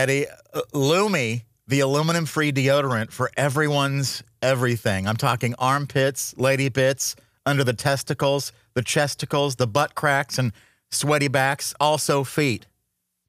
Eddie, Lumi, the aluminum free deodorant for everyone's everything. I'm talking armpits, lady bits, under the testicles, the chesticles, the butt cracks, and sweaty backs, also feet.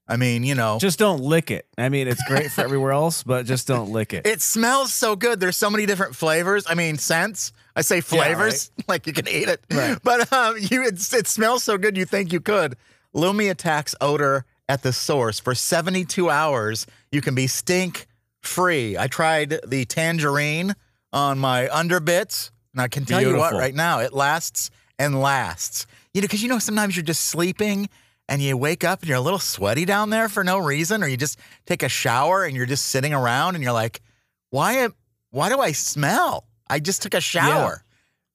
I mean, you know, Just don't lick it. I mean, it's great for everywhere else, but just don't lick it. it smells so good. There's so many different flavors. I mean, scents. I say flavors, like you can eat it. Right. But um, you, it, it smells so good you think you could. Lumi attacks odor at the source for 72 hours. You can be stink free. I tried the tangerine on my underbits, and I can tell you what, right now it lasts and lasts. You know, because you know sometimes you're just sleeping and you wake up and you're a little sweaty down there for no reason, or you just take a shower and you're just sitting around and you're like, why? am- Why do I smell? I just took a shower.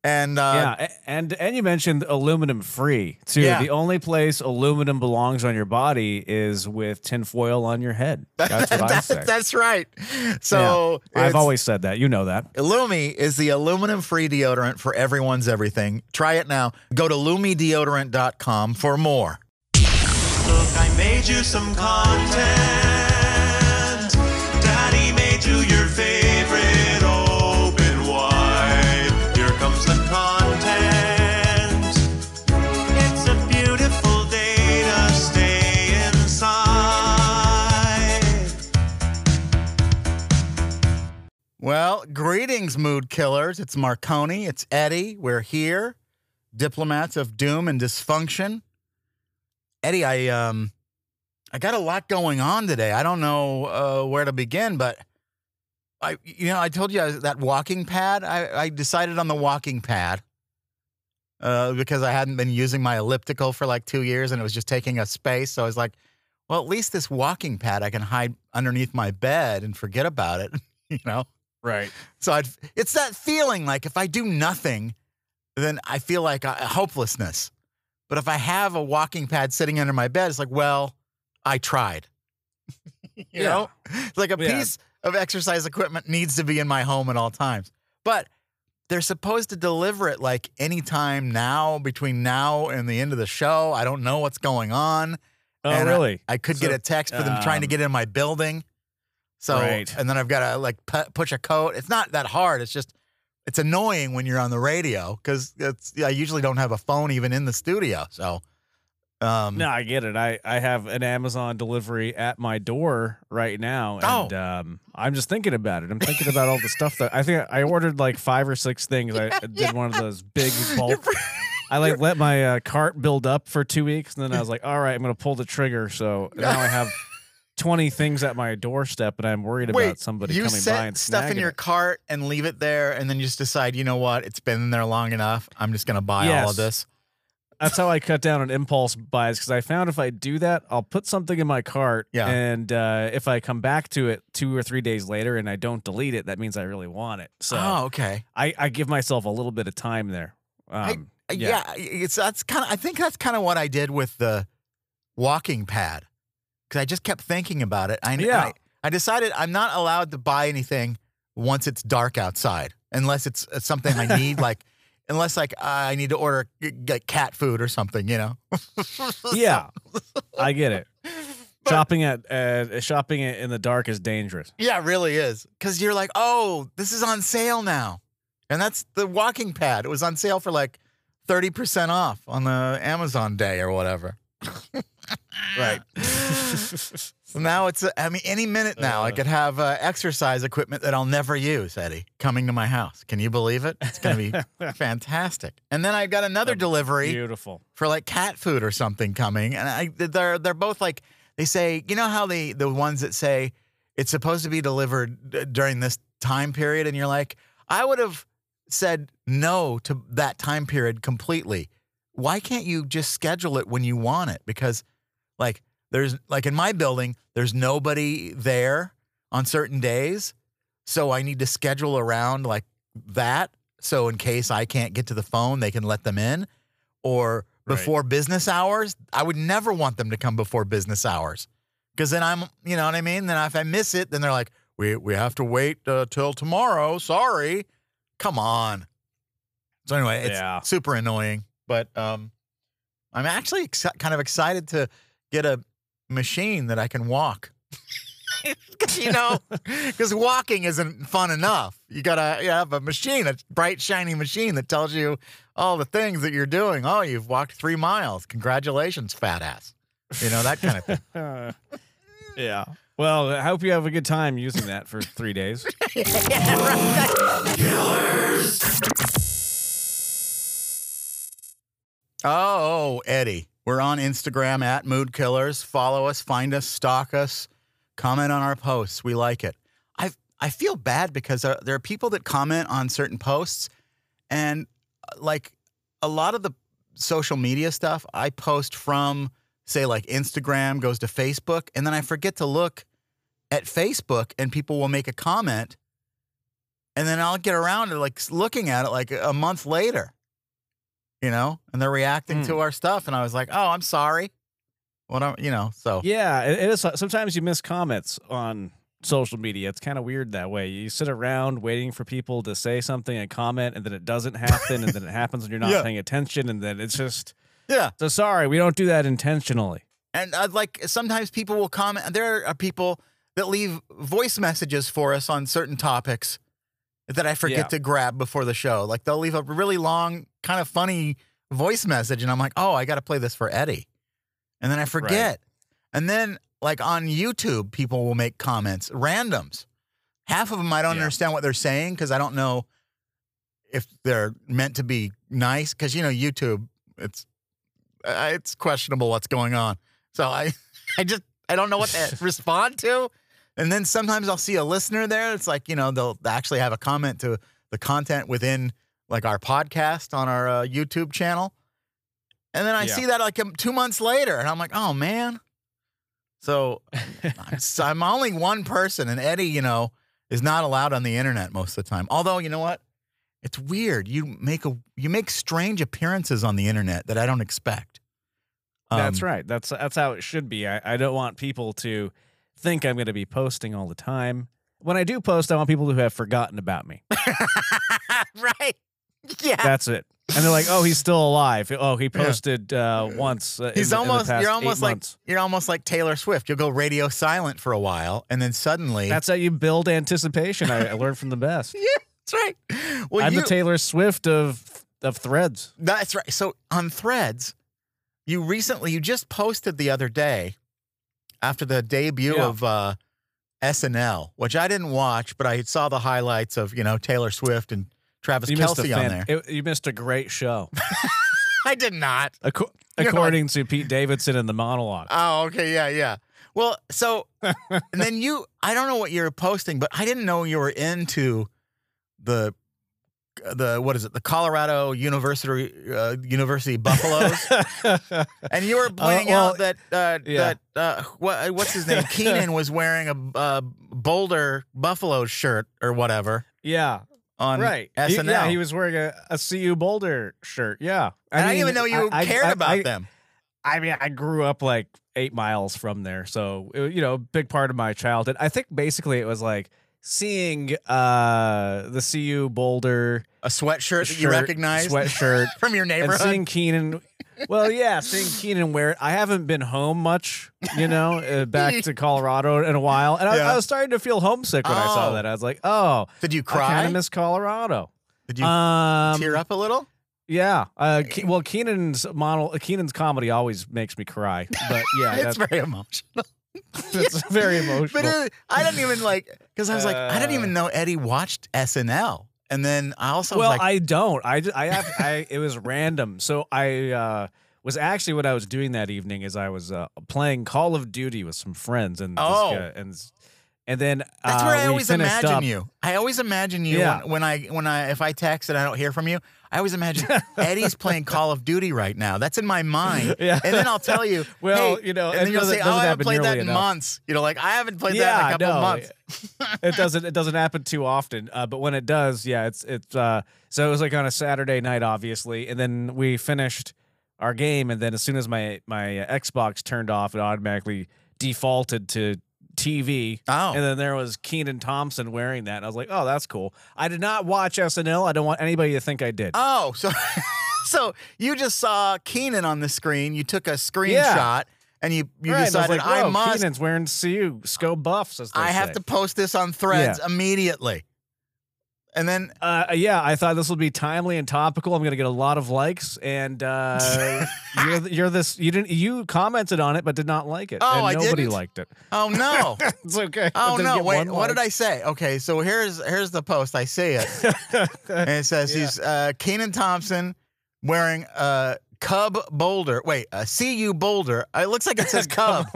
And uh, yeah, and and you mentioned aluminum free too. Yeah. The only place aluminum belongs on your body is with tinfoil on your head. That's what I say. that's right. So Yeah. I've always said that. You know that. Lumi is the aluminum free deodorant for everyone's everything. Try it now. Go to lumideodorant.com for more. Look, I made you some content. Well, greetings, mood killers. It's Marconi. It's Eddie. We're here, diplomats of doom and dysfunction. Eddie, I um, I got a lot going on today. I don't know uh, where to begin, but I, you know, I told you was- that walking pad. I, I decided on the walking pad uh, because I hadn't been using my elliptical for like two years, and it was just taking up space. So I was like, well, at least this walking pad I can hide underneath my bed and forget about it. You know. Right. So I'd, it's that feeling like if I do nothing, then I feel like a hopelessness. But if I have a walking pad sitting under my bed, it's like, well, I tried. you Yeah. know, It's like a Yeah. piece of exercise equipment needs to be in my home at all times. But they're supposed to deliver it like anytime now, between now and the end of the show. I don't know what's going on. Oh, And I- really? I could So, get a text for them trying to um, get in my building. So, Right. and then I've got to like pu- push a coat. It's not that hard. It's just, it's annoying when you're on the radio because it's, I usually don't have a phone even in the studio. So, um, No, I get it. I, I have an Amazon delivery at my door right now, and Oh. um, I'm just thinking about it. I'm thinking about all the stuff that I think I ordered like five or six things. I did one of those big bulk. I like let my uh, cart build up for two weeks, and then I was like, "All right, I'm going to pull the trigger." So now I have 20 things at my doorstep, and I'm worried wait, about somebody you coming set by and stuff in your it. cart and leave it there, and then you just decide, you know what? It's been there long enough. I'm just going to buy all of this. That's how I cut down on impulse buys because I found if I do that, I'll put something in my cart, Yeah. and uh, if I come back to it two or three days later and I don't delete it, that means I really want it. So oh, okay. I, I give myself a little bit of time there. Um, Uh, yeah. it's that's kind of I think that's kind of what I did with the walking pad because I just kept thinking about it. I, Yeah. I I decided I'm not allowed to buy anything once it's dark outside unless it's, it's something I need like unless like I need to order get cat food or something, you know. yeah, I get it. shopping at uh, shopping in the dark is dangerous. Yeah, it really is. Cause you're like, oh, this is on sale now. And that's the walking pad. It was on sale for like 30% off on the Amazon day or whatever. Right. So now it's, uh, I mean, any minute now I Uh. could have uh, exercise equipment that I'll never use, Eddie, coming to my house. Can you believe it? It's going to be fantastic. And then I got another delivery Beautiful. for like cat food or something coming, and I they're they're both like they say you know how the the ones that say it's supposed to be delivered d- during this time period, and you're like I would have said no to that time period completely. Why can't you just schedule it when you want it? Because like there's like in my building, there's nobody there on certain days, so I need to schedule around like that. So in case I can't get to the phone, they can let them in or Right. before business hours. I would never want them to come before business hours because then I'm, you know what I mean? Then if I miss it, then they're like, we, we have to wait uh, till tomorrow. Sorry. Come on. So anyway, it's Yeah. super annoying, but um, I'm actually ex- kind of excited to get a machine that I can walk. because you know, because walking isn't fun enough. You gotta you have a machine, a bright, shiny machine that tells you all the things that you're doing. Oh, you've walked three miles. Congratulations, fat ass. You know that kind of thing. Uh, yeah. Well, I hope you have a good time using that for three days. Oh, Eddie. We're on Instagram at Mood Killers. Follow us, find us, stalk us, comment on our posts. We like it. I I feel bad because there are people that comment on certain posts, and uh, like a lot of the social media stuff I post from, say, like Instagram goes to Facebook, and then I forget to look at Facebook, and people will make a comment, and then I'll get around to like looking at it like a month later you know, and they're reacting to hmm. our stuff. And I was like, oh, I'm sorry. What I'm, you know, so Yeah, it, it is. Sometimes you miss comments on social media. It's kind of weird that way. You sit around waiting for people to say something and comment, and then it doesn't happen, and then it happens and you're not Yeah. paying attention, and then it's just yeah. so sorry. We don't do that intentionally. And I'd like sometimes people will comment. There are people that leave voice messages for us on certain topics that I forget Yeah. to grab before the show. Like they'll leave a really long, kind of funny voice message, and I'm like, oh, I got to play this for Eddie, and then I forget. And then like on YouTube, people will make comments, randoms. Half of them I don't Yeah. understand what they're saying because I don't know if they're meant to be nice. Because you know YouTube, it's uh, it's questionable what's going on. So I I just I don't know what to respond to. And then sometimes I'll see a listener there. It's like, you know, they'll actually have a comment to the content within like our podcast on our uh, YouTube channel. And then I Yeah. see that like um, two months later and I'm like, oh man. So I'm, I'm only one person and Eddie, you know, is not allowed on the internet most of the time. Although, you know what? It's weird. You make a you make strange appearances on the internet that I don't expect. that's Um, right. That's that's how it should be. I, I don't want people to think I'm going to be posting all the time. When I do post, I want people who have forgotten about me. right. Yeah. That's it. And they're like, "Oh, he's still alive. Oh, he posted uh, once. Uh, He's in, in almost past you're almost like months." you're almost like Taylor Swift. You'll go radio silent for a while and then suddenly That's how you build anticipation. I, I learned from the best. Yeah, that's right. Well, I'm you, the Taylor Swift of of threads. that's right. So on Threads, you recently you just posted the other day after the debut Yeah. of uh, SNL, which I didn't watch, but I saw the highlights of you know Taylor Swift and Travis You Kelce on there. it- you missed a great show, I did not. You're according to Pete Davidson in the monologue. Oh, okay, yeah, yeah. Well, so and then you, I don't know what you're posting, but I didn't know you were into the the what is it? The Colorado University uh, University Buffaloes, and you were pointing well, out that uh, yeah. that uh, what what's his name? Kenan was wearing a uh, Boulder Buffalo shirt or whatever yeah, on right. He- SNL. yeah, he was wearing a, a CU Boulder shirt. Yeah, and I, mean, didn't even know you I- I- cared I- about I- them. I mean, I grew up like eight miles from there, so it- you know, big part of my childhood. I think basically it was like seeing uh the CU Boulder A sweatshirt that you recognize sweatshirt, from your and neighborhood. seeing Kenan. Well, yeah, seeing Kenan wear it. I haven't been home much, you know, uh, back to Colorado in a while, and I, Yeah. I was starting to feel homesick when I saw Oh. that. I was like, oh, Did you I kind cry? of miss Colorado. Did you Um, tear up a little? Yeah. Uh, Ke- well, Kenan's model, Kenan's comedy always makes me cry. But yeah, it's that's, very emotional. that's very emotional. But it, I didn't even like because I was like, I didn't Uh. even know Eddie watched SNL, and then I also well, was like, I don't. I have. I it was random. So I uh, was actually what I was doing that evening is I was uh, playing Call of Duty with some friends and this Oh. guy- and and then that's uh, where I always imagine up. you. I always imagine you Yeah. when, when I when I if I text and I don't hear from you. I always imagine Eddie's playing Call of Duty right now. That's in my mind. Yeah. And then I'll tell you, Well, hey, you know, and then you'll say, oh, I haven't played that in enough. months. You know, like I haven't played that in a couple no, months. it doesn't it doesn't happen too often uh, but when it does yeah it's it's uh so it was like on a saturday night obviously and then we finished our game and then as soon as my my uh, xbox turned off it automatically defaulted to tv Oh. and then there was kenan thompson wearing that and i was like oh that's cool i did not watch snl i don't want anybody to think i did Oh, so so you just saw Kenan on the screen. You took a screenshot Yeah. and you you Right, and I decided like, I "Whoa, must. Kenan's wearing CU SCO buffs. I have say. to post this on Threads immediately, and then Uh, yeah, I thought this would be timely and topical. I'm going to get a lot of likes, and uh, you're you're this. You didn't. You commented on it, but did not like it. Oh, and I nobody didn't? liked it. oh no. It's okay. Oh no! Wait, what did. I say? Okay, so here's here's the post. I see it, and it says Yeah. he's uh, Kenan Thompson wearing a Cub Boulder. Wait, a CU Boulder. It looks like it says Cub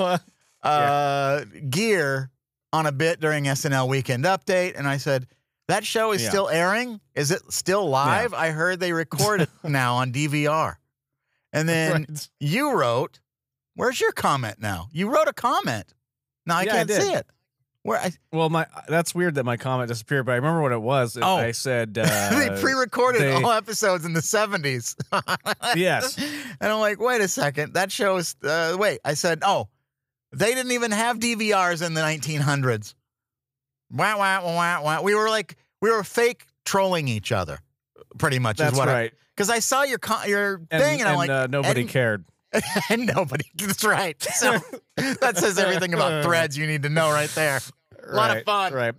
uh, gear on a bit during SNL Weekend Update, and I said that show is Yeah. still airing. Is it still live? I heard they record it now on DVR. And then Right. you wrote, "Where's your comment now?" You wrote a comment. Now I Yeah, can't did. see it. Where I, Well, my that's weird that my comment disappeared, but I remember what it was. Oh. I said they uh, pre-recorded they- all episodes in the 70s. Yes. And I'm like, wait a second. That shows uh, wait, I said, "Oh, they didn't even have DVRs in the 1900s." Wah, wah, wah, wah, wah. We were like we were fake trolling each other. Pretty much That's is what right. Cuz I, saw your con- your And, thing and, I'm like uh, nobody and- cared. and nobody that's right. So that says everything about threads you need to know right there. A lot of fun. Right.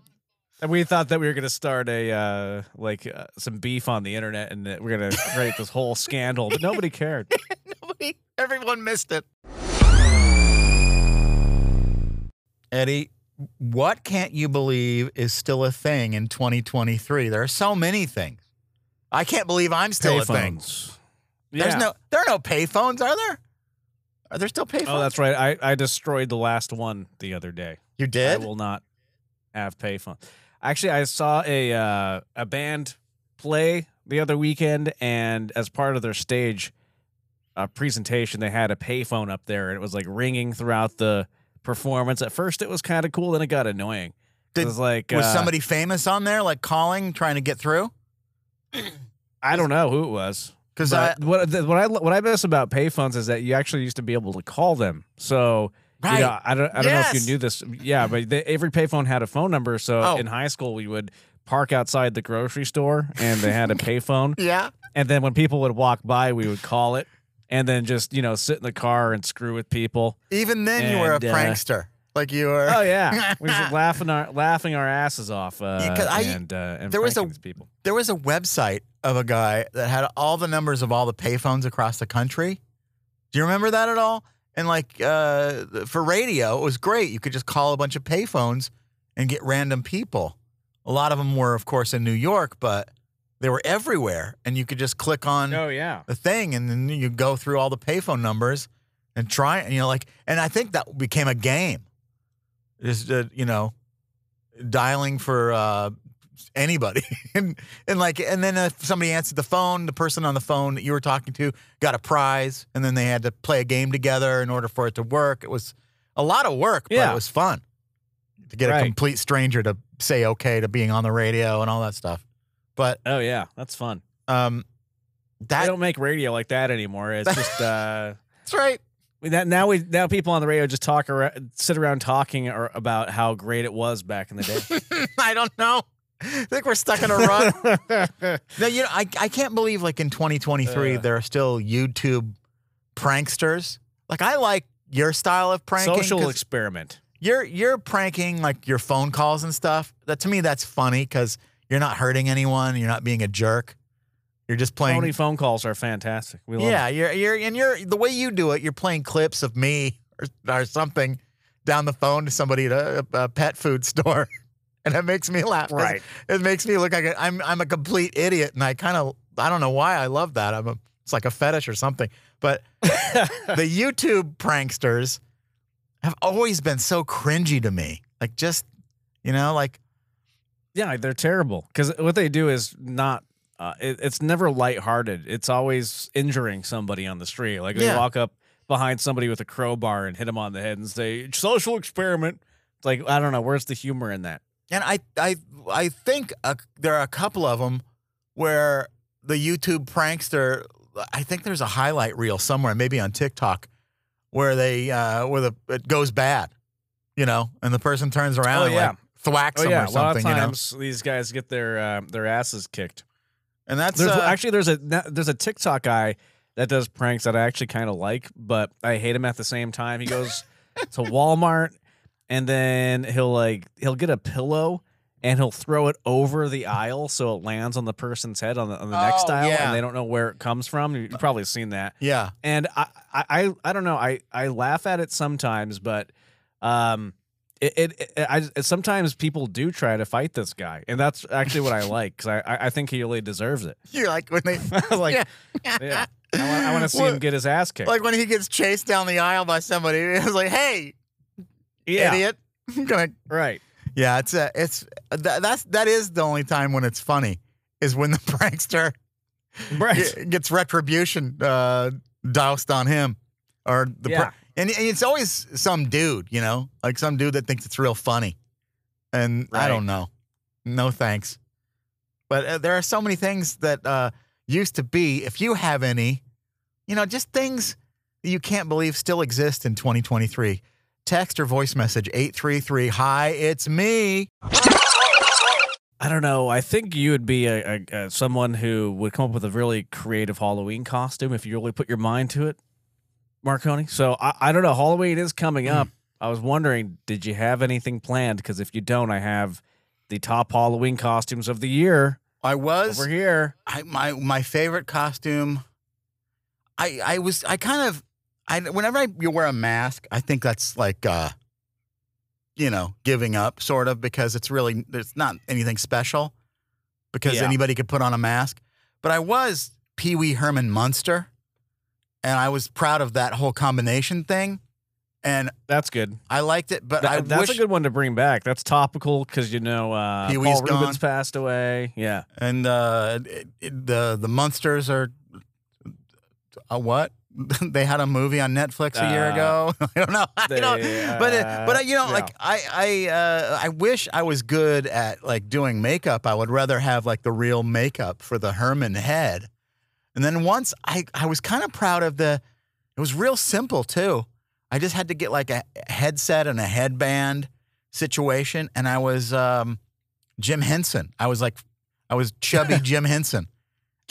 And we thought that we were going to start a uh, like uh, some beef on the internet, and that we're going to create this whole scandal, but nobody cared. Nobody, everyone missed it. Eddie, what can't you believe is still a thing in 2023? There are so many things. I can't believe I'm still a thing. Payphones. There's Yeah. no, there are no payphones, are there? Are there still payphones? Oh, that's right. I, I destroyed the last one the other day. you did? I will not have payphone. Actually, I saw a uh, a band play the other weekend, and as part of their stage uh, presentation, they had a payphone up there, and it was like ringing throughout the performance. At first, it was kind of cool, then it got annoying. Did- it was like Was uh, somebody famous on there, like calling, trying to get through? I don't know who it was. Because what the- what I what I miss about payphones is that you actually used to be able to call them. So right, You know, I don't. I don't know if you knew this. Yeah, but they, every payphone had a phone number. So Oh. in high school, we would park outside the grocery store, and they had a payphone. yeah. And then when people would walk by, we would call it, and then just you know sit in the car and screw with people. Even then, you were a And, uh, prankster. Like you were. Oh yeah, we were laughing our laughing our asses off. Uh, Yeah, I- and uh, and there was a- people. there was a website of a guy that had all the numbers of all the payphones across the country. Do you remember that at all? And like uh, for radio, it was great. You could just call a bunch of payphones and get random people. A lot of them were, of course, in New York, but they were everywhere. And you could just click on Oh yeah. the thing, and then you go through all the payphone numbers and try. And you know, like, and I think that became a game. Just uh, you know, dialing for uh, anybody, and and like, and then if somebody answered the phone, the person on the phone that you were talking to got a prize, and then they had to play a game together in order for it to work. It was a lot of work, but it was fun to get a complete stranger to say okay to being on the radio and all that stuff. But Oh yeah. That's fun. um, They that don't make radio like that anymore. It's just. uh that's right. That now we now people on the radio just talk around, sit around talking or, about how great it was back in the day. I don't know. I think we're stuck in a rut. no, you know, I, I can't believe like in 2023 Uh. there are still YouTube pranksters. Like I like your style of pranking. Social experiment. you're you're pranking like your phone calls and stuff. That to me that's funny because you're not hurting anyone. You're not being a jerk. You're just playing. Phony phone calls are fantastic. We love yeah, you're you're and you're the way you do it. You're playing clips of me or, or something down the phone to somebody at a, a pet food store, and it makes me laugh. Right. It makes me look like a, I'm I'm a complete idiot, and I kind of I don't know why I love that. I'm a, it's like a fetish or something. But the YouTube pranksters have always been so cringy to me. Like just you know, like Yeah, they're terrible because what they do is not. Uh, it, it's never lighthearted. It's always injuring somebody on the street. Like they Yeah. walk up behind somebody with a crowbar and hit them on the head and say "social experiment." It's like I don't know. Where's the humor in that? And I I I think there are a couple of them where the YouTube prankster. I think there's a highlight reel somewhere, maybe on TikTok, where they uh, where the it goes bad, you know, and the person turns around Oh, and yeah. like thwacks Oh them yeah, or a lot of something, you know. times these guys get their uh, their asses kicked. And that's There's uh, actually there's a there's a TikTok guy that does pranks that I actually kind of like, but I hate him at the same time. He goes to Walmart and then he'll like he'll get a pillow and he'll throw it over the aisle so it lands on the person's head on the on the next Oh, aisle yeah. and they don't know where it comes from. You- You've probably seen that. Yeah. And I, I, I, I don't know. I, I laugh at it sometimes, but um, it, it, it I sometimes people do try to fight this guy, and that's actually what I like because I, I, think he really deserves it. You're like when they like, Yeah. yeah, I want, to see Well, him get his ass kicked. like when he gets chased down the aisle by somebody. It's like, hey, yeah, idiot. Gonna- right. yeah, it's uh, it's that, that's that is the only time when it's funny is when the prankster Right. gets retribution uh, doused on him, or the Yeah. And, and it's always some dude, you know, like some dude that thinks it's real funny, and I don't know, no thanks. But uh, there are so many things that uh, used to be. If you have any, you know, just things that you can't believe still exist in 2023. Text or voice message 833 Hi, it's me. I don't know. I think you would be a, a, a someone who would come up with a really creative Halloween costume if you really put your mind to it, Marconi. So I, I don't know. Halloween is coming up. I was wondering, did you have anything planned? Because if you don't, I have the top Halloween costumes of the year I was over here. I my my favorite costume. I I was I kind of I whenever I you wear a mask, I think that's like uh you know, giving up sort of because it's really there's not anything special because Yeah. anybody could put on a mask. But I was Pee Wee Herman Munster and I was proud of that whole combination thing and That's good. I liked it, but Th- that's wish a good one to bring back. That's topical because you know uh, Pee Paul Wee's Reubens gone. passed away. Yeah, and uh, it, it- the the Munsters are a what? they had a movie on Netflix a year Uh, ago. I don't know. I they, don't, but it, but uh, you know, yeah. like I I uh, I wish I was good at like doing makeup. I would rather have like the real makeup for the Herman head. And then once I I was kind of proud of the. It was real simple too. I just had to get like a headset and a headband situation, and I was um, Jim Henson. I was like, I was chubby Jim Henson.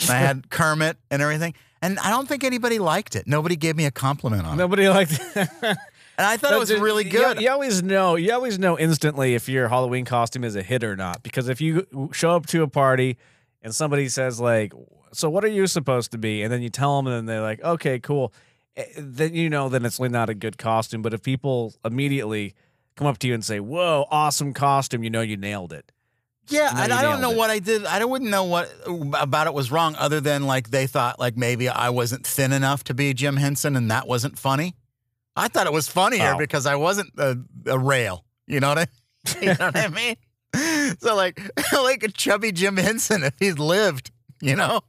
And I had Kermit and everything. And I don't think anybody liked it. Nobody gave me a compliment on it. nobody liked. It. And I thought it was really you- good. You, always know. You always know instantly if your Halloween costume is a hit or not. Because if you show up to a party and somebody says like, "So what are you supposed to be?" and then you tell them, and then they're like, "Okay, cool," eh, then you know then it's really not a good costume. But if people immediately come up to you and say, "Whoa, awesome costume," you know you nailed it. Yeah, No, I don't know it. what I did. I wouldn't know what about it was wrong, other than like they thought like maybe I wasn't thin enough to be Jim Henson, and that wasn't funny. I thought it was funnier Oh. because I wasn't a, a rail. You know what I? You know what I mean? So like like a chubby Jim Henson if he'd lived. You know.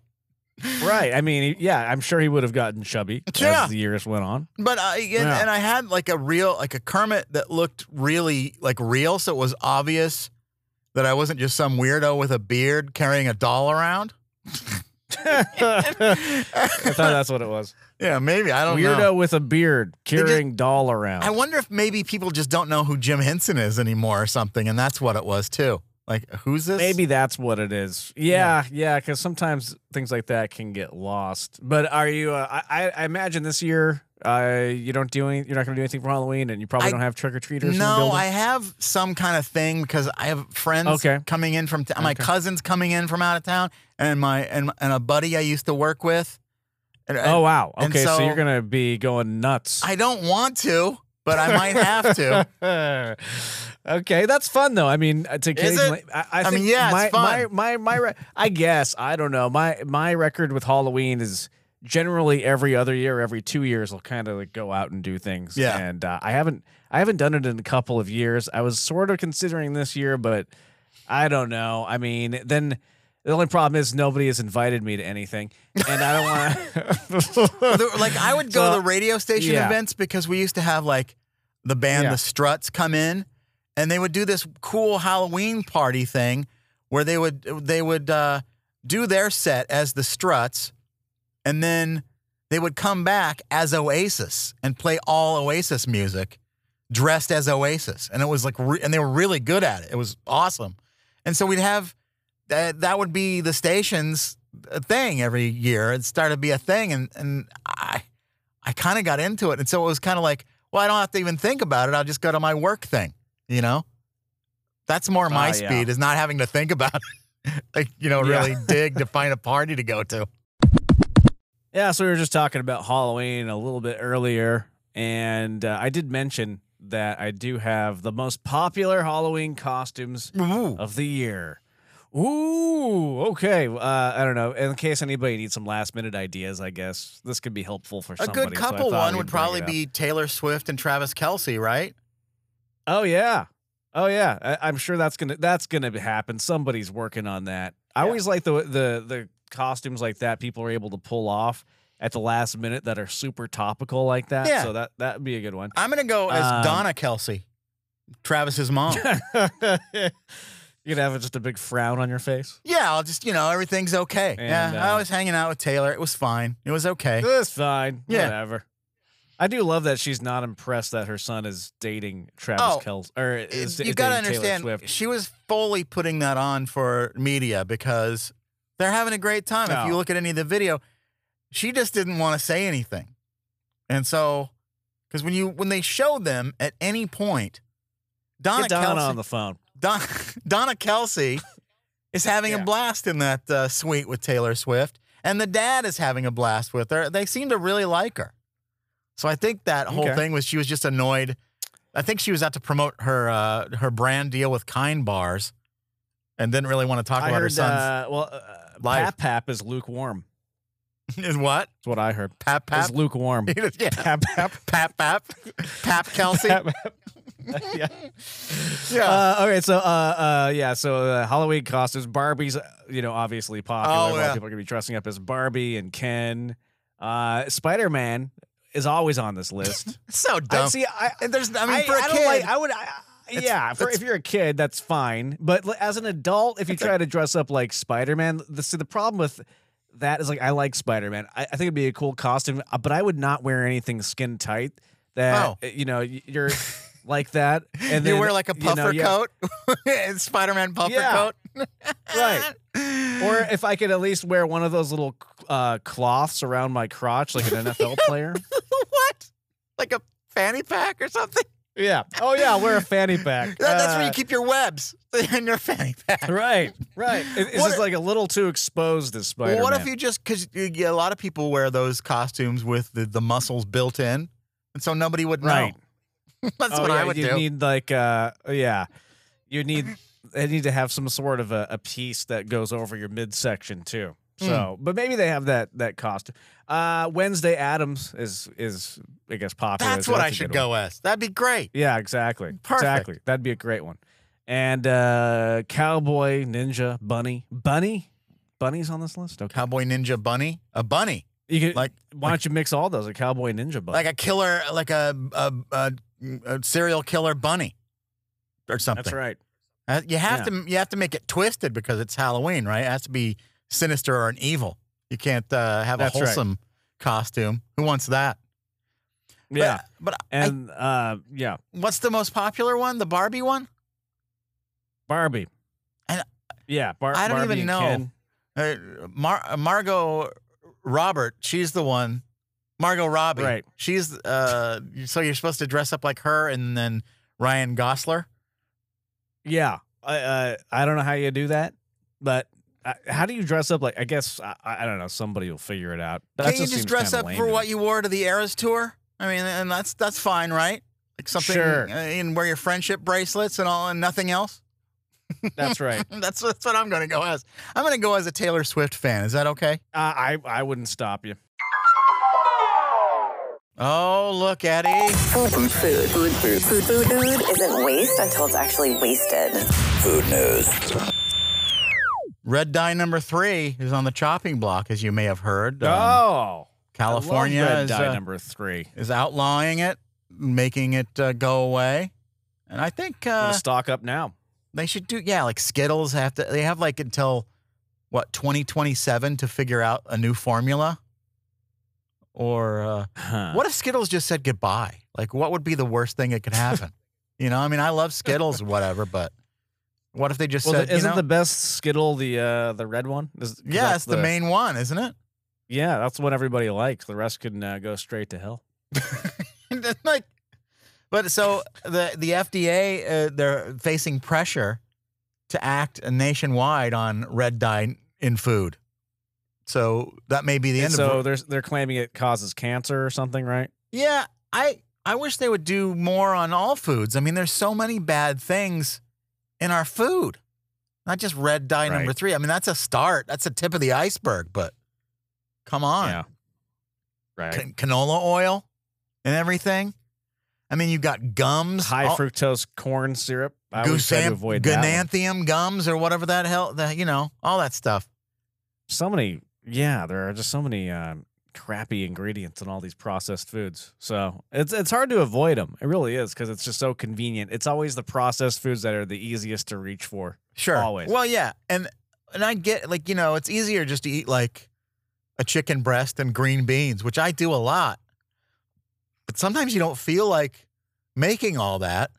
Right. I mean, yeah, I'm sure he would have gotten chubby Yeah. as the years went on. But I and, Yeah. and I had like a real like a Kermit that looked really like real, so it was obvious that I wasn't just some weirdo with a beard carrying a doll around. I thought that's what it was. Yeah, maybe I don't know. Weirdo know. with a beard carrying doll around. I wonder if maybe people just don't know who Jim Henson is anymore or something, and that's what it was too. Like, who's this? Maybe that's what it is. Yeah, yeah, because sometimes things like that can get lost. But are you? Uh, I, I imagine this year, uh, you don't do any. You're not going to do anything for Halloween, and you probably I- don't have trick or treaters. No. I have some kind of thing because I have friends Okay. coming in from t- my cousins coming in from out of town, and my and, and a buddy I used to work with. And, Oh wow. Okay, so, so- you're gonna be going nuts. I don't want to, but I might have to. okay, that's fun though. I mean, uh, to occasionally, I, I, I mean, yeah, it's fun. my my my re- I guess I don't know. My my record with Halloween is generally every other year, every two years, I'll kind of like go out and do things. Yeah. and uh, I haven't I haven't done it in a couple of years. I was sort of considering this year, but I don't know. I mean, then. The only problem is nobody has invited me to anything, and I don't want to. like I would go So, to the radio station yeah. events because we used to have like the band Yeah. the Struts come in and they would do this cool Halloween party thing where they would they would uh, do their set as the Struts and then they would come back as Oasis and play all Oasis music dressed as Oasis and it was like re- and they were really good at it. It was awesome. And so we'd have that that would be the stations thing every year. It started to be a thing, and and I I kind of got into it, and so it was kind of like, well, I don't have to even think about it. I'll just go to my work thing. You know, that's more my Ah, yeah. speed is not having to think about it. like you know, Yeah. really dig to find a party to go to. Yeah, so we were just talking about Halloween a little bit earlier, and uh, I did mention that I do have the most popular Halloween costumes Ooh. of the year. Ooh, okay. Uh, I don't know. In case anybody needs some last minute ideas, I guess this could be helpful for A somebody. good couple thought one would probably be Taylor Swift and Travis Kelce, right? Oh yeah, oh yeah. I, I'm sure that's gonna that's gonna happen. Somebody's working on that. I Yeah. always like the the the costumes like that people are able to pull off at the last minute that are super topical like that. Yeah. So that that would be a good one. I'm gonna go as Um, Donna Kelce, Travis's mom. You'd have just a big frown on your face. yeah, I'll just you know everything's okay. And, yeah, I uh, was hanging out with Taylor. It was fine. It was okay. That's fine. Yeah. Whatever. I do love that she's not impressed that her son is dating Travis Oh, Kelce or is, you is got to dating Taylor understand, Swift. she was fully putting that on for media because they're having a great time. If you Oh. look at any of the video, she just didn't want to say anything, and so because when you when they showed them at any point, Donna Get Donna Kelce, on the phone. Don, Donna Kelce is having Yeah. a blast in that uh, suite with Taylor Swift, and the dad is having a blast with her. They seem to really like her. So I think that whole Okay. thing was she was just annoyed. I think she was out to promote her uh, her brand deal with Kind Bars, and didn't really want to talk I about her heard, son's. uh, well, uh, life. Pap Pap is lukewarm. is what? That's what I heard. Pap pap. Is lukewarm. yeah. Pap Pap. Pap pap. Pap Kelce. Pap, Pap. yeah. Yeah. Uh, okay, so uh, uh, yeah, so uh, Halloween costumes, Barbie's, you know, obviously popular. Oh, a lot yeah. of people are gonna be dressing up as Barbie and Ken. Uh, Spider Man is always on this list. so I dumb. see. I, There's, I mean, I, for a I kid, like. I would. I, It's- yeah, for, if you're a kid, that's fine. But as an adult, if you try to dress up like Spider Man, the see the problem with that is like I like Spider Man. I, I think it'd be a cool costume, uh, but I would not wear anything skin tight. That Oh. uh, you know you're like that, and you then, wear like a you know, puffer you- coat, Spider Man puffer Yeah. coat. Right. Or if I could at least wear one of those little uh, cloths around my crotch, like an NFL player. what? Like a fanny pack or something? Yeah. Oh yeah, wear a fanny pack. That- that's where Uh, you keep your webs in your fanny pack. Right, right. It- It's What just if- like a little too exposed as Spider Well, what if you just because a lot of people wear those costumes with the, the muscles built in, and so nobody would know. Right. that's oh, what yeah, I would you do. need like uh yeah. You need they need to have some sort of a, a piece that goes over your midsection too. Hmm. So, but maybe they have that that costume. Uh Wednesday Addams is is I guess popular. that's so what I should one. go as. That'd be great. Yeah, exactly. Perfect. Exactly. That'd be a great one. And uh cowboy, ninja, bunny. Bunny? Bunny's on this list? Okay. Cowboy Ninja Bunny, a bunny, You could, like why don't you mix all those? A cowboy ninja bunny. like a killer, like a a, a, a serial killer bunny, or something. That's right. Uh, You have Yeah. to you have to make it twisted because it's Halloween, right? It has to be sinister or an evil. You can't uh, have That's a right. wholesome costume. Who wants that? Yeah. but, I- and uh yeah, what's the most popular one? The Barbie one? Barbie. And- yeah, Bar- I don't Barbie even know. Uh, Mar- Margot Robert, she's the one. Margot Robbie, Right. She's uh. So you're supposed to dress up like her, and then Ryan Gosler. Yeah, I uh, I don't know how you do that, but uh, how do you dress up? Like, I guess I, I don't know. Somebody will figure it out. That Can't you just dress up for what you wore to the Eras tour? I mean, and that's that's fine, right? Like something, Sure. uh, and wear your friendship bracelets and all, and nothing else. That's right. Uh, That's that's what I'm going to go as. I'm going to go as a Taylor Swift fan. Is that okay? I I wouldn't stop you. Oh, look, Eddie. Food, food, food, food, food, food, food, food isn't waste until it's actually wasted. Food news. Red dye number three is on the chopping block, as you may have heard. Um, oh, California I love red is, dye uh, number three. is outlawing it, making it uh, go away. And I think I'm uh, stock up now. they should do, yeah, like Skittles have to, they have like until what, 2027 to figure out a new formula? Or uh, Huh. what if Skittles just said goodbye? Like, what would be the worst thing that could happen? you know, I mean, I love Skittles whatever, but What if they just Well, said, isn't you know, the best Skittle the uh, the red one? Is- yeah, it's the, main one, isn't it? Yeah, that's what everybody likes. The rest can uh, go straight to hell. like, but so the the FDA uh, they're facing pressure to act nationwide on red dye in food. So that may be the end so of they're they're claiming it causes cancer or something, right? Yeah, I I wish they would do more on all foods. I mean, there's so many bad things in our food. Not just red dye number 3. I mean, that's a start. That's a tip of the iceberg, but come on. Yeah. Right. Can- canola oil and everything. I mean, you've got gums, High all- fructose corn syrup. I always try to Goosam- avoid that. gums or whatever that hell, the, you know, all that stuff. So many. Yeah, there are just so many um, crappy ingredients in all these processed foods. So it's it's hard to avoid them. It really is because it's just so convenient. It's always the processed foods that are the easiest to reach for. Sure. Always. Well, yeah, and and I get like you know it's easier just to eat like a chicken breast and green beans, which I do a lot. But sometimes you don't feel like making all that.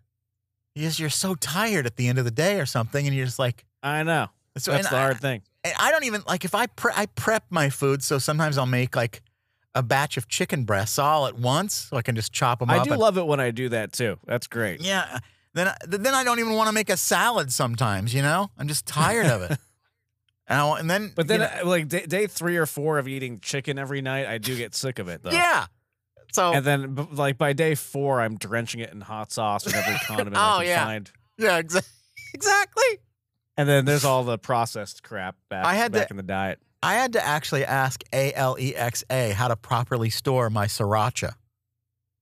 You just, you're so tired at the end of the day or something, and you're just like, I know. So, That's the I- hard thing. and I don't even like if I pre- I prep my food, so sometimes I'll make like a batch of chicken breasts all at once, so I can just chop them I up. I do and- love it when I do that too. That's great. yeah. Then I- then I don't even want to make a salad sometimes. You know, I'm just tired of it. And, I, and then, But then, you know- uh, like day, day three or four of eating chicken every night, I do get sick of it though. yeah. So And then, b- like by day four, I'm drenching it in hot sauce and every condiment Oh, I can yeah. find. yeah, exa- exactly. And then there's all the processed crap back, I had back to- in the diet. I had to actually ask A L E X A how to properly store my sriracha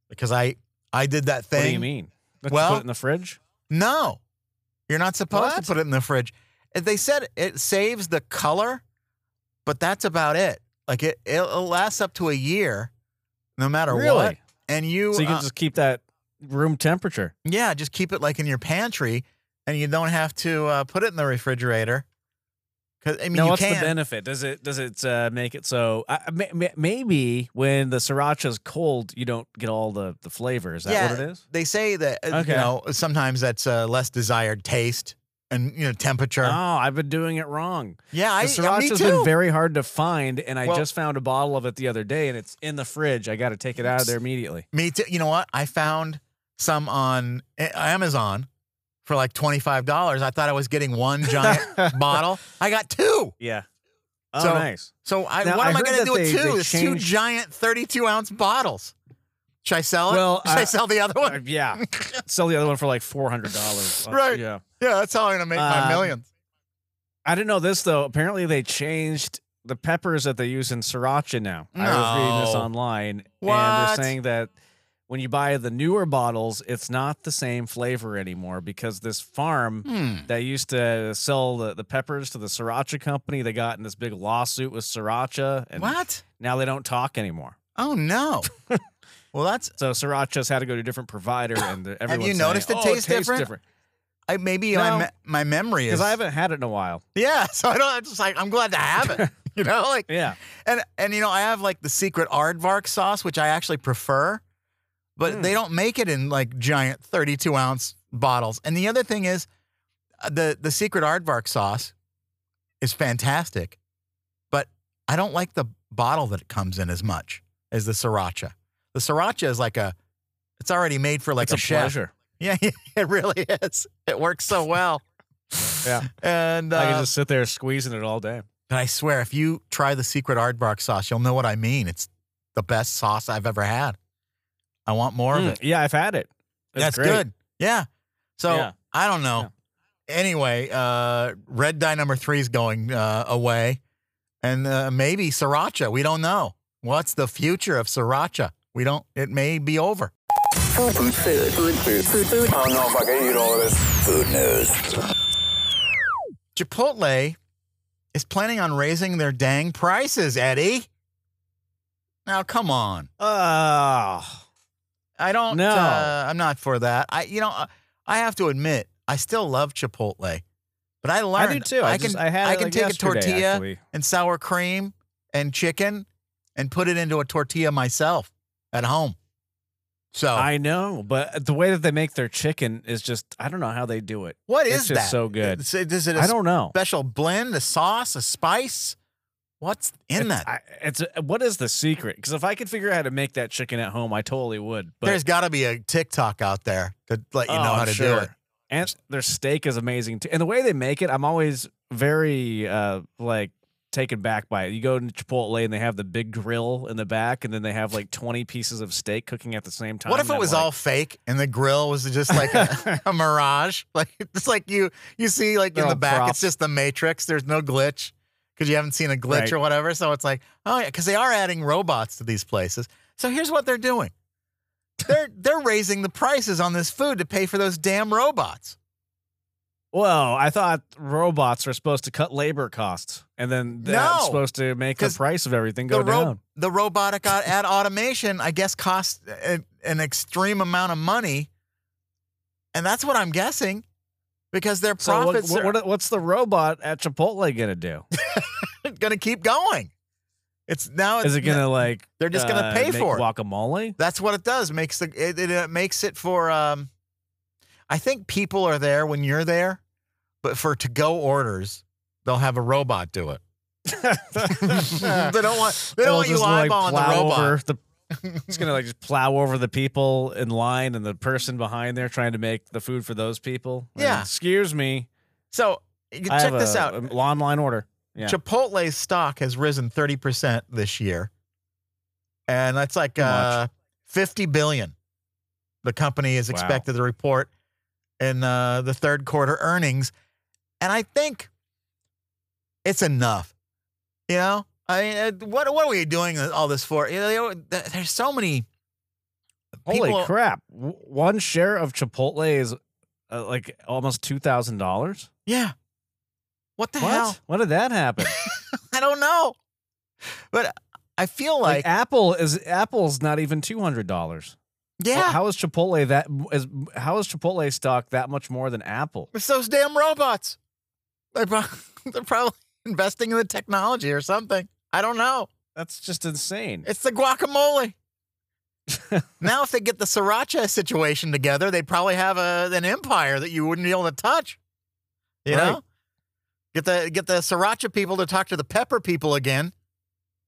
because I I did that thing. What do you mean? Don't you Well- put it in the fridge. No, you're not supposed What? to put it in the fridge. They said it saves the color, but that's about it. Like it, it'll last up to a year, no matter what. Really? And you, So you can uh, just keep that room temperature. yeah, just keep it like in your pantry, and you don't have to uh, put it in the refrigerator. Because I mean, now, what's can. the benefit? Does it does it uh, make it so? I I- may- may- maybe when the sriracha's cold, you don't get all the the flavor. Is that Yeah. what it is? they say that uh, Okay. you know sometimes that's a less desired taste and you know temperature. Oh, I've been doing it wrong. yeah, I The sriracha's been very hard to find, and I Well- just found a bottle of it the other day, and it's in the fridge. I got to take it out of there immediately. Me too. You know what? I found some on Amazon for like twenty five dollars. I thought I was getting one giant bottle. I got two. Yeah. Oh, So- nice. So I, Now, what I am I going to do with they- two? they It's two giant thirty two ounce bottles. Should I sell it? Well, Should I I- sell the other one? Uh, yeah. Sell the other one for like four hundred dollars. Right. Yeah. yeah, that's how I'm going to make my Um, millions. I didn't know this though. Apparently, they changed the peppers that they use in sriracha now. I was reading this No. online, and they're saying that when you buy the newer bottles, it's not the same flavor anymore because this farm Hmm. that used to sell the, the peppers to the sriracha company, they got in this big lawsuit with sriracha, and What? now they don't talk anymore. Oh no. well, that's So sriracha's had to go to a different provider, and the- everyone's you saying, noticed it "Oh, tastes different?" I maybe my No. me- my memory is Because I haven't had it in a while. yeah. So I don't. I'm just like I'm glad to have it. you know, like Yeah. And and you know, I have like the secret aardvark sauce, which I actually prefer, but Hmm. they don't make it in like giant 32 ounce bottles. And the other thing is, uh, the the secret aardvark sauce is fantastic, but I don't like the bottle that it comes in as much as the sriracha. The sriracha is like a, it's already made for like it's a, a, chef. pleasure. Yeah, it really is. It works so well. Yeah. And I uh, can just sit there squeezing it all day. And I swear, if you try the secret aardvark sauce, you'll know what I mean. It's the best sauce I've ever had. I want more of Mm, it. Yeah, I've had it. It's That's great. good. Yeah. So Yeah. I don't know. Anyway, uh, red dye number three is going uh, away, and uh, maybe sriracha. We don't know. What's the future of sriracha? We don't. It may be over. Food, food, food, food, food, food, food. I don't know if I can eat all of this. Food news. Chipotle is planning on raising their dang prices. Eddie. Now, come on. Oh, I don't. No. uh, I'm not for that. I, you know, uh, I have to admit, I still love Chipotle, but I learned I do too. I, I just, can I had I can like, take a tortilla actually. and sour cream and chicken and put it into a tortilla myself at home. So I know, but the way that they make their chicken is just I don't know how they do it. what it's just that? so good. Is it, is I don't know. special blend, a sauce, a spice? What's in It's- that? I, it's a, what is the secret? Because if I could figure out how to make that chicken at home, I totally would. But There's got to be a TikTok out there to let you Oh, know how I'm to do it. and their steak is amazing too. And the way they make it, I'm always very uh like taken back by it. You go to Chipotle and they have the big grill in the back, and then they have like 20 pieces of steak cooking at the same time. What if it I'm was like, all fake and the grill was just like a, a mirage? Like it's like you you see like in the back, props. it's just the Matrix. There's no glitch because you haven't seen a glitch Right. or whatever. So it's like oh yeah, because they are adding robots to these places. So here's what they're doing. They're they're raising the prices on this food to pay for those damn robots. Well, I thought robots are supposed to cut labor costs, and then that's No, supposed to make the price of everything go the ro- down. the robotic au- ad automation, I guess, costs a, an extreme amount of money, and that's what I'm guessing because their So what, profits what, what's the robot at Chipotle gonna do? going to keep going. It's now. Is it gonna like? They're just gonna uh, pay for it. guacamole. That's what it does. Makes the it, it, uh, makes it for. Um, I think people are there when you're there, but for to go orders, they'll have a robot do it. they don't want. They don't It'll want you just, like, the robot. the- it's gonna like just plow over the people in line and the person behind there trying to make the food for those people. And, Yeah. excuse me. So check this a- out. an online order. Yeah. Chipotle's stock has risen 30% this year. And that's like uh, 50 billion. The company is Wow. expected to report in uh, the third quarter earnings. And I think it's enough. You know, I mean, uh, what, what are we doing all this for? You know, there's so many. Holy crap! One share of Chipotle is uh, like almost two thousand dollars. Yeah. What the hell? What? When did that happen? I don't know. But I feel like, like, Apple is Apple's not even two hundred dollars. yeah, How is Chipotle that is? How is Chipotle stock that much more than Apple? It's those damn robots. Pro- they're probably investing in the technology or something. I don't know. That's just insane. It's the guacamole. now, if they get the sriracha situation together, they'd probably have a, an empire that you wouldn't be able to touch. You Right. know, get the get the sriracha people to talk to the pepper people again,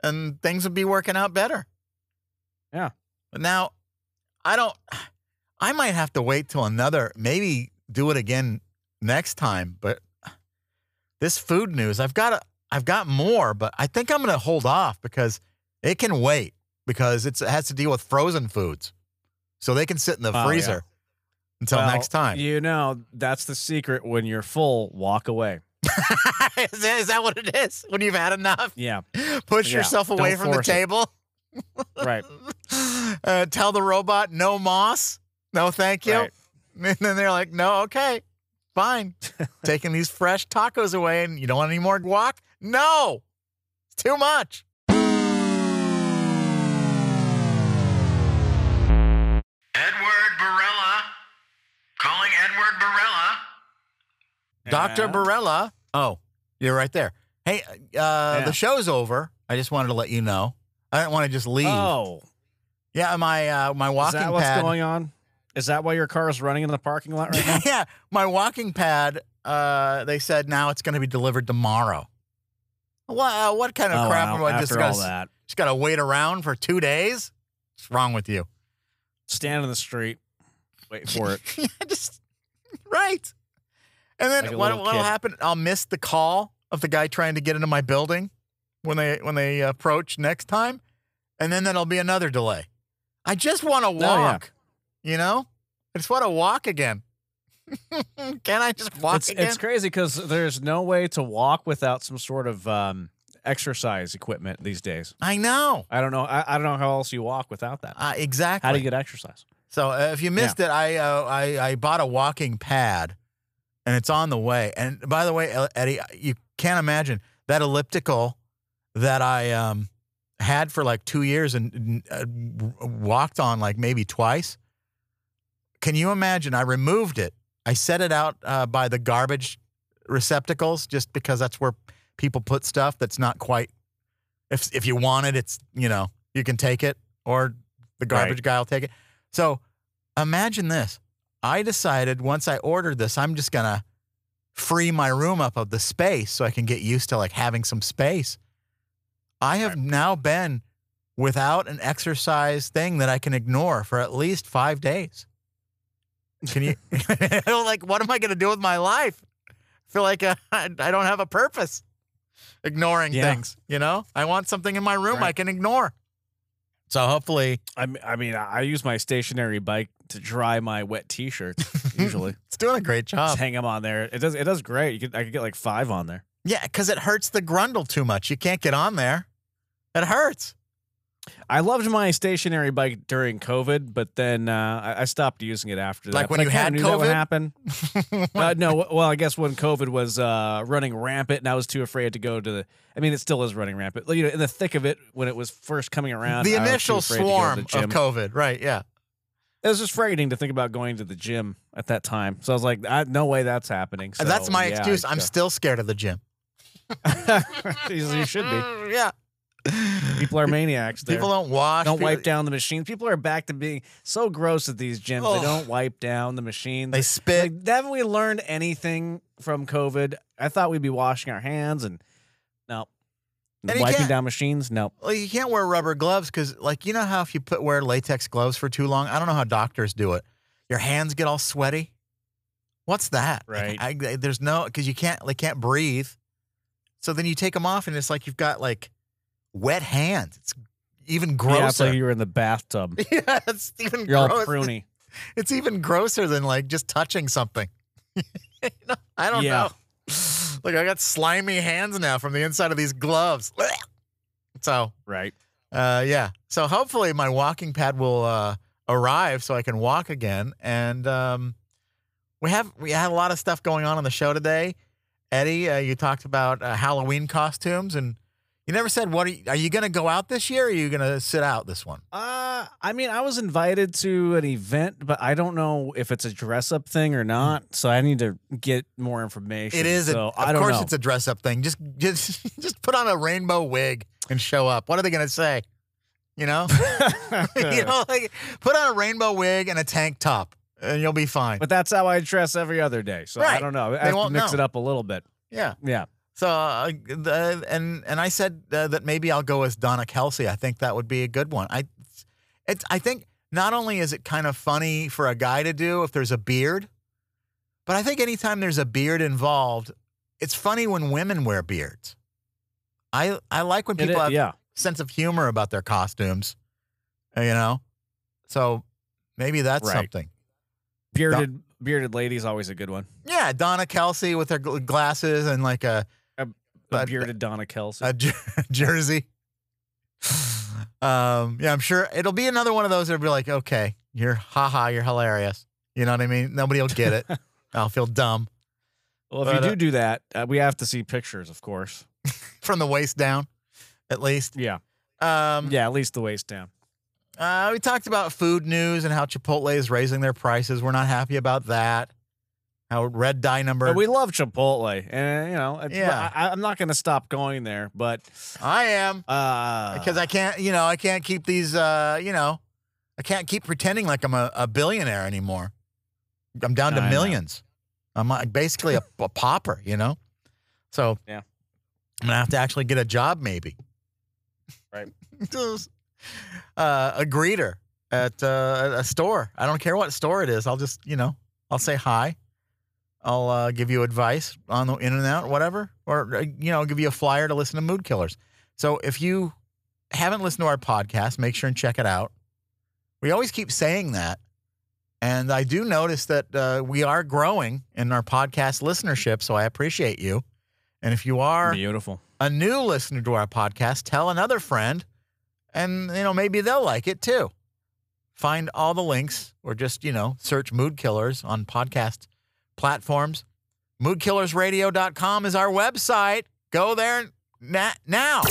and things would be working out better. Yeah. But now, I don't. I might have to wait till another. Maybe do it again next time. But this food news, I've got a, I've got more, but I think I'm going to hold off because it can wait because it's, it has to deal with frozen foods, so they can sit in the Oh, yeah. freezer until Well, next time. You know, that's the secret. When you're full, walk away. is, that, is that what it is? When you've had enough, Yeah, push Yeah, yourself away don't from the it. table. right. Uh, tell the robot no moss, no thank you. Right. And then they're like, no, okay, fine. Taking these fresh tacos away, and you don't want any more guac? No, it's too much. Edward Barella. Calling Edward Barella. Dr. Yeah. Barella. Oh, you're right there. Hey, uh, Yeah. the show's over. I just wanted to let you know. I didn't want to just leave. Oh, Yeah, my uh, my is walking that what's pad. going on? Is that why your car is running in the parking lot right now? yeah, my walking pad. Uh, they said now it's going to be delivered tomorrow. What uh, what kind of oh, crap wow. am I just After gonna, all that, just got to wait around for two days? What's wrong with you? stand in the street, wait for it. Yeah, just right. And then Like a what little what'll kid. happen? I'll miss the call of the guy trying to get into my building when they when they approach next time, and then that'll be another delay. I just want to Oh, yeah. walk. You know, I just want to walk again. Can I just walk it's again? it's crazy because there's no way to walk without some sort of um, exercise equipment these days. I know. I don't know. I, I don't know how else you walk without that. Uh, exactly. How do you get exercise? So uh, if you missed it, I, uh, I I bought a walking pad, and it's on the way. And by the way, Eddie, you can't imagine that elliptical that I um, had for like two years and uh, walked on like maybe twice. Can you imagine? I removed it. I set it out uh, by the garbage receptacles just because that's where people put stuff that's not quite. If if you want it, it's you know you can take it, or the garbage guy will take it. So imagine this. I decided once I ordered this, I'm just going to free my room up of the space so I can get used to like having some space. I have now been without an exercise thing that I can ignore for at least five days. Can you, like, what am I going to do with my life? I feel like uh, I I don't have a purpose ignoring Yeah. things, you know? I want something in my room I can ignore. So hopefully I mean, I mean, I use my stationary bike to dry my wet t-shirts. Usually, it's doing a great job. just hang them on there. It does. It does great. You could. I could get like five on there. Yeah, because it hurts the grundle too much. You can't get on there. It hurts. I loved my stationary bike during COVID, but then uh, I, I stopped using it after that. Like when But I you kinda had knew that would COVID? happen. uh, no, well, I guess when COVID was uh, running rampant, and I was too afraid to go to the. I mean, it still is running rampant. You know, in the thick of it, when it was first coming around, the I initial afraid to go to swarm of. COVID, right? Yeah. It was just frightening to think about going to the gym at that time. So I was like, I, no way that's happening. So, That's my yeah, excuse. I'm still scared of the gym. you should be. Yeah. People are maniacs. There. People don't wash. don't people- wipe down the machines. People are back to being so gross at these gyms. Oh. They don't wipe down the machines. They spit. Like, haven't we learned anything from COVID? I thought we'd be washing our hands and no. And Wiping down machines? No. Well, you can't wear rubber gloves because, like, you know how if you put wear latex gloves for too long, I don't know how doctors do it. Your hands get all sweaty. What's that? Like, Right. I, there's no because you can't they can't breathe. So then you take them off and it's like you've got like wet hands. It's even Yeah, it's grosser. like you were in the bathtub. Yeah, it's even You're all gross. pruny. It's even grosser than like just touching something. You know, I don't Yeah. know. Like I got slimy hands now from the inside of these gloves. So Right. uh, yeah. So hopefully my walking pad will uh, arrive so I can walk again. And um, we have we had a lot of stuff going on on the show today. Eddie, uh, you talked about uh, Halloween costumes, and you never said what are you, are you going to go out this year? or Are you going to sit out this one? Uh, I mean, I was invited to an event, but I don't know if it's a dress up thing or not. So I need to get more information. It is. So a, I of don't course, know. it's a dress up thing. Just just just put on a rainbow wig and show up. What are they going to say? You know, you know, like put on a rainbow wig and a tank top, and you'll be fine. but that's how I dress every other day. So I don't know. I They have to mix know. it up a little bit. yeah. Yeah. So, uh, the, and and I said uh, that maybe I'll go as Donna Kelce. I think that would be a good one. I, it's I think not only is it kind of funny for a guy to do if there's a beard, but I think anytime there's a beard involved, it's funny when women wear beards. I I like when people is- have yeah. sense of humor about their costumes, uh, you know. So maybe that's Right. something. Bearded bearded lady's always a good one. Yeah, Donna Kelce with her gl- glasses and like A But- bearded Donna Kelce. a jer- jersey. Um, yeah, I'm sure it'll be another one of those that'll be like, okay, you're haha, you're hilarious. You know what I mean? Nobody will get it. I'll feel dumb well, if but, you uh, do do that, uh, we have to see pictures, of course. from the waist down, at least. Yeah. Um, Yeah, at least the waist down. Uh, we talked about food news and how Chipotle is raising their prices. We're not happy about that. How red dye number. But we love Chipotle, and you know, Yeah. I, I'm not going to stop going there. But I am uh, because I can't. You know, I can't keep these. Uh, you know, I can't keep pretending like I'm a, a billionaire anymore. I'm down to I know. millions. I'm uh, basically a, a pauper. You know, so Yeah. I'm gonna have to actually get a job, maybe. Right. Just, uh, a greeter at uh, a store. I don't care what store it is. I'll just, you know, I'll say hi. I'll uh, give you advice on the in and out, whatever, or uh, you know, I'll give you a flyer to listen to Mood Killers. So if you haven't listened to our podcast, make sure and check it out. We always keep saying that, and I do notice that uh, we are growing in our podcast listenership. So I appreciate you. And if you are beautiful. a new listener to our podcast, tell another friend, and you know maybe they'll like it too. Find all the links, or just you know search Mood Killers on podcast platforms. Moodkillersradio.com is our website. Go there na- now.